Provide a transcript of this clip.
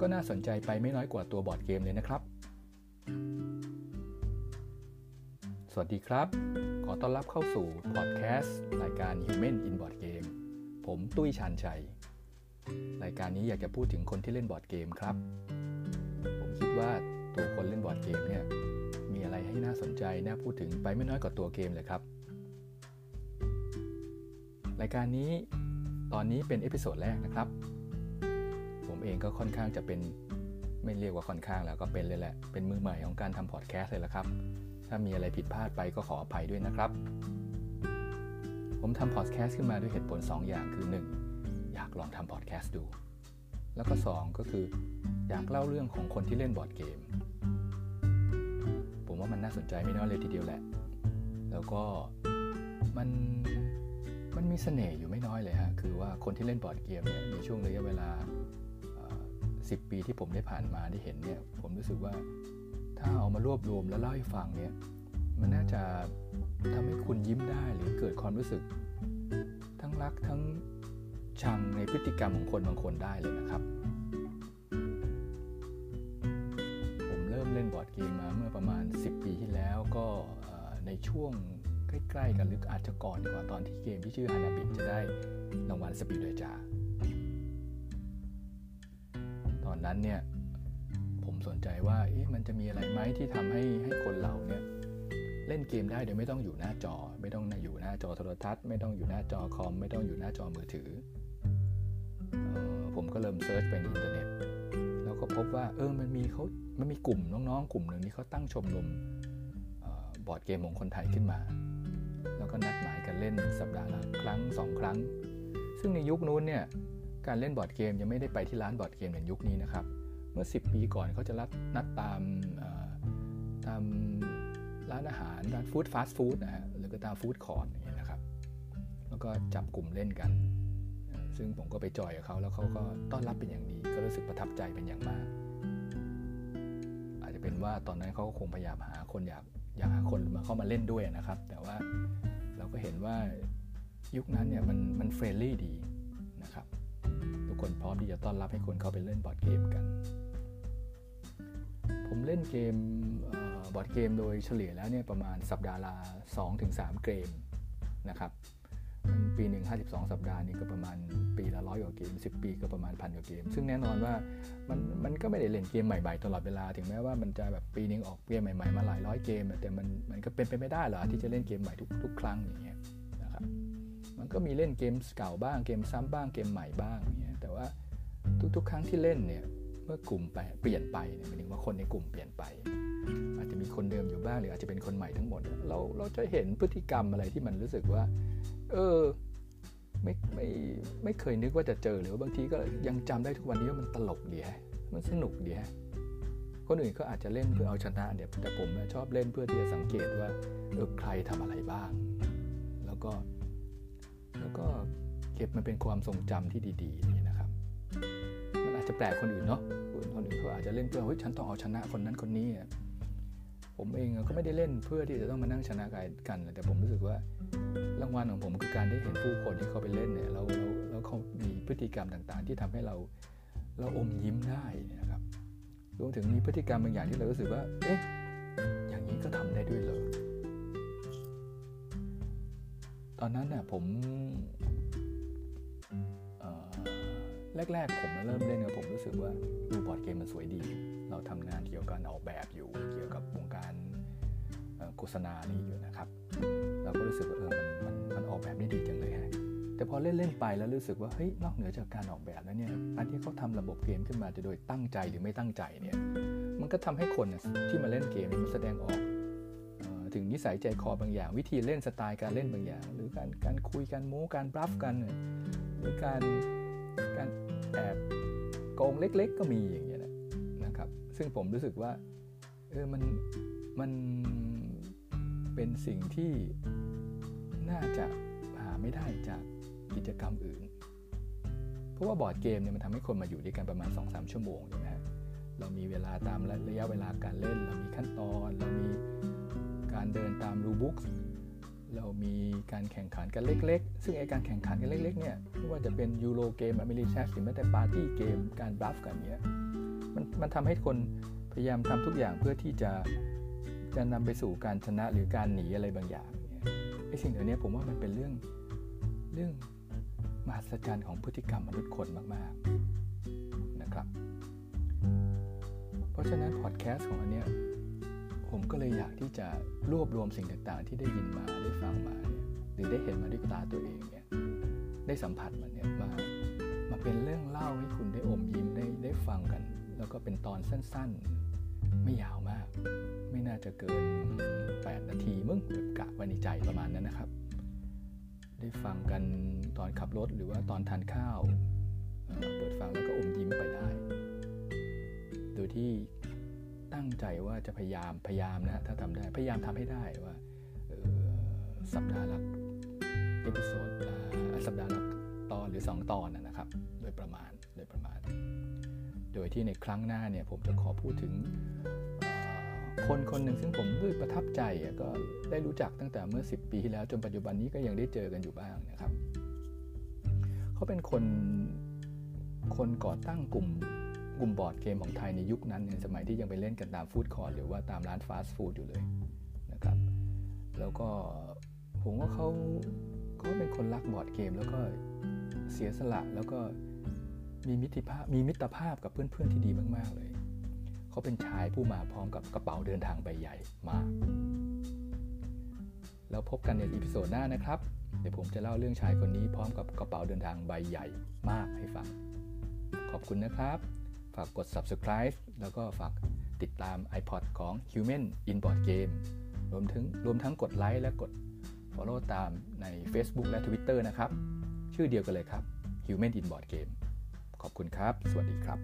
ก็น่าสนใจไปไม่น้อยกว่าตัวบอร์ดเกมเลยนะครับ สวัสดีครับ ขอต้อนรับเข้าสู่พอดแคสต์รายการ Human in Board Game ผมตุ้ยชานชัย รายการนี้อยากจะพูดถึงคนที่เล่นบอร์ดเกมครับ ผมคิดว่าตัวคนเล่นบอร์ดเกมเนี่ยมีอะไรให้น่าสนใจน่าพูดถึงไปไม่น้อยกว่าตัวเกมเลยครับ รายการนี้ตอนนี้เป็น episode แรกนะครับ ผมเองก็ค่อนข้างจะเป็นไม่เรียกว่าค่อนข้างแล้วก็เป็นเลยแหละ เป็นมือใหม่ของการทำพอดแคสต์เลยละครับ ถ้ามีอะไรผิดพลาดไปก็ขออภัยด้วยนะครับ ผมทำพอดแคสต์ขึ้นมาด้วยเหตุผล 2 อย่างคือ 1. อยากลองทำพอดแคสต์ดู แล้วก็ 2 ก็คือ อยากเล่าเรื่องของคนที่เล่นบอร์ดเกม ผมว่ามันน่าสนใจไม่น้อยเลยทีเดียวแหละ แล้วก็มันมันมีเสน่ห์อยู่ไม่น้อยเลยฮะ คือว่าคนที่เล่นบอร์ดเกมเนี่ย ในช่วงระยะเวลา สิบปีที่ผมได้ผ่านมาได้เห็นเนี่ยผมรู้สึกว่าถ้าเอามารวบรวมแล้วเล่าให้ฟังเนี่ยมันน่าจะทำให้คุณยิ้มได้หรือเกิดความรู้สึก ทั้งรักทั้งชังในพฤติกรรมของคนบางคนได้เลยนะครับ ผมเริ่มเล่นบอร์ดเกมมาเมื่อประมาณ 10 ปีที่แล้วก็ในช่วงใกล้ ๆ กันหรืออาจจะก่อนกว่าตอนที่เกมที่ชื่อฮานาบิจะได้รางวัลสปีดเดจา อนนั้นเนี่ยผมสนใจว่ามันจะมีอะไรไหมที่ทำให้ให้คนเราเนี่ยเล่นเกมได้โดยไม่ต้องอยู่หน้าจอ ไม่ต้องอยู่หน้าจอโทรทัศน์ ไม่ต้องอยู่หน้าจอคอม ไม่ต้องอยู่หน้าจอมือถือผมก็เริ่ม search ไปในอินเทอร์เน็ตแล้วก็พบว่าเออมันมีเขามันมีกลุ่มน้องๆ กลุ่มหนึ่งที่เขาตั้งชมรมบอร์ดเกมของคนไทยขึ้นมา แล้วก็นัดหมายกันเล่นสัปดาห์ละครั้ง 2 ครั้ง ซึ่งในยุคนู้นเนี่ย การเล่นบอร์ดเกมยังไม่ได้ไปที่ร้านบอร์ดเกมเหมือนยุคนี้นะครับ เมื่อ 10 ปีก่อนเขาจะนัดนัดตามตามร้านอาหารร้าน food fast food นะฮะหรือก็ตาม food court อย่างเงี้ยนะครับ แล้วก็จับกลุ่มเล่นกัน ซึ่งผมก็ไปจอยกับเขาแล้วเขาก็ต้อนรับเป็นอย่างดี ก็รู้สึกประทับใจเป็นอย่างมาก อาจจะเป็นว่าตอนนั้นเขาก็คงพยายามหาคนอยากอยากหาคนมาเข้ามาเล่นด้วยนะครับ แต่ว่าเราก็เห็นว่ายุคนั้นเนี่ยมันมัน friendly ดี คนพร้อมที่จะต้อนรับให้คนเข้าไปเล่นบอร์ดเกมกัน ผมเล่นเกมบอร์ดเกมโดยเฉลี่ยแล้วเนี่ยประมาณสัปดาห์ละ2-3 เกมนะครับปีหนึ่ง52 สัปดาห์นี่ก็ประมาณปีละร้อยกว่าเกม 10 ปีก็ประมาณพันกว่าเกม ซึ่งแน่นอนว่ามันมันก็ไม่ได้เล่นเกมใหม่ๆตลอดเวลา ถึงแม้ว่ามันจะแบบปีนึงออกเกมใหม่ๆมาหลายร้อยเกม แต่มันมันก็เป็นไปไม่ได้หรอที่จะเล่นเกมใหม่ทุกทุกครั้งอย่างเงี้ยนะครับ มันก็มีเล่นเกมเก่าบ้างเกมซ้ำบ้างเกมใหม่บ้างอย่างเงี้ย ทุกๆ ครั้งที่เล่นเนี่ยเมื่อกลุ่มไปเปลี่ยนไปเนี่ยหมายถึงว่าคนในกลุ่มเปลี่ยนไป อาจจะมีคนเดิมอยู่บ้างหรืออาจจะเป็นคนใหม่ทั้งหมด เราเราจะเห็นพฤติกรรมอะไรที่มันรู้สึกว่า เออไม่ไม่ไม่เคยนึกว่าจะเจอหรือว่าบางทีก็ยังจำได้ทุกวันนี้ว่ามันตลกดีฮะมันสนุกดีฮะคนอื่นก็อาจจะเล่นเพื่อเอาชนะเนี่ยแต่ผมชอบเล่นเพื่อที่จะสังเกตว่าเออใครทำอะไรบ้าง แล้วก็ แล้วก็เก็บมันเป็นความทรงจำที่ดีๆนี่นะครับ จจะแปลกคนอื่นเนาะคนอื่นเขาอาจจะเล่นเพื่อเฮ้ยฉันต้องเอาชนะคนนั้นคนนี้ผมเองก็ไม่ได้เล่นเพื่อที่จะต้องมานั่งชนะกันแต่ผมรู้สึกว่ารางวัลของผมคือการได้เห็นผู้คนที่เขาไปเล่นเนี่ยแล้วแล้วแล้วเขามีพฤติกรรมต่างๆ ที่ทำให้เราเราอมยิ้มได้นะครับรวมถึงมีพฤติกรรมบางอย่างที่เรารู้สึกว่า เอ๊ะ อย่างนี้ก็ทำได้ด้วยเลยตอนนั้นเนี่ยผม แรก ๆ ผมเริ่มเล่นเนี่ยผมรู้สึกว่าดูบอร์ดเกมมันสวยดี เราทำงานเกี่ยวกับการออกแบบอยู่เกี่ยวกับวงการโฆษณานี่อยู่นะครับ เราก็รู้สึกว่าเออมันมันมันออกแบบได้ดีจังเลยฮะแต่พอเล่นเล่นไปแล้วรู้สึกว่าเฮ้ยนอกเหนือจากการออกแบบแล้วเนี่ยการที่เขาทำระบบเกมขึ้นมาจะโดยตั้งใจหรือไม่ตั้งใจเนี่ยมันก็ทำให้คนที่มาเล่นเกมมันแสดงออกถึงนิสัยใจคอบางอย่าง วิธีเล่นสไตล์การเล่นบางอย่าง หรือการการคุยการโม้การบลัฟกันหรือการ การแอบโกงเล็ก ๆ ก็มีอย่างเงี้ยนะครับ ซึ่งผมรู้สึกว่าเออมันมันเป็นสิ่งที่น่าจะหาไม่ได้จากกิจกรรมอื่น เพราะว่าบอร์ดเกมเนี่ยมันทำให้คนมาอยู่ด้วยกันประมาณ 2-3 ชั่วโมงใช่ไหมเรามีเวลาตามระยะเวลาการเล่น เรามีขั้นตอน เรามีการเดินตามรูบุ๊ก เรามีการแข่งขันกันเล็ก ๆ ซึ่งไอการแข่งขันกันเล็กๆเนี่ยไม่ว่าจะเป็นยูโรเกมอเมริกาหรือแม้แต่ปาร์ตี้เกมการบลัฟกันเนี้ยมันมันทำให้คนพยายามทำทุกอย่างเพื่อที่จะจะนำไปสู่การชนะหรือการหนีอะไรบางอย่างไอสิ่งเหล่านี้ผมว่ามันเป็นเรื่องเรื่องมหัศจรรย์ของพฤติกรรมมนุษย์คนมากๆนะครับ เพราะฉะนั้นพอดแคสต์ของอันเนี้ย ที่จะรวบรวมสิ่งต่างๆ ที่ได้ยินมาได้ฟังมาเนี่ยหรือได้เห็นมาด้วยตาตัวเองเนี่ยได้สัมผัสมันเนี่ยมามาเป็นเรื่องเล่าให้คุณได้อมยิ้มได้ได้ฟังกัน แล้วก็เป็นตอนสั้นๆ ไม่ยาวมาก ไม่น่าจะเกิน 8 นาทีมึงแบบกะไว้ในใจประมาณนั้นนะครับ ได้ฟังกันตอนขับรถหรือว่าตอนทานข้าวเปิดฟังแล้วก็อมยิ้มไปได้ โดยที่ ตั้งใจว่าจะพยายามพยายามนะ ถ้าทำได้พยายามทำให้ได้ว่าสัปดาห์ละ episode สัปดาห์ละตอนหรือ 2 ตอนนะครับ โดยประมาณโดยประมาณ โดยที่ในครั้งหน้าเนี่ยผมจะขอพูดถึงคนคนหนึ่งซึ่งผมรู้ประทับใจก็ได้รู้จักตั้งแต่เมื่อ 10 ปีที่แล้วจนปัจจุบันนี้ก็ยังได้เจอกันอยู่บ้างนะครับ เขาเป็นคนคนก่อตั้งกลุ่ม กลุ่มบอร์ดเกมของไทยในยุคนั้นในสมัยที่ยังไปเล่นกันตาม food court หรือว่าตามร้าน fast food อยู่เลยนะครับ แล้วก็ผมว่าเขาเขาเป็นคนรักบอร์ดเกม แล้วก็เสียสละแล้วก็มีมิตรภาพมีมิตรภาพกับเพื่อนๆที่ดีมากๆเลยเขาเป็นชายผู้มาพร้อมกับกระเป๋าเดินทางใบใหญ่มากแล้วพบกันในอีพิโซดหน้านะครับ เดี๋ยวผมจะเล่าเรื่องชายคนนี้พร้อมกับกระเป๋าเดินทางใบใหญ่มากให้ฟัง ขอบคุณนะครับ ฝากกด subscribe แล้วก็ฝากติดตาม iPod ของ Human Inboard Game รวมถึงรวมทั้งกดไลค์และกด Follow ตามใน Facebook และ Twitter นะครับ ชื่อเดียวกันเลยครับ Human Inboard Game ขอบคุณครับ สวัสดีครับ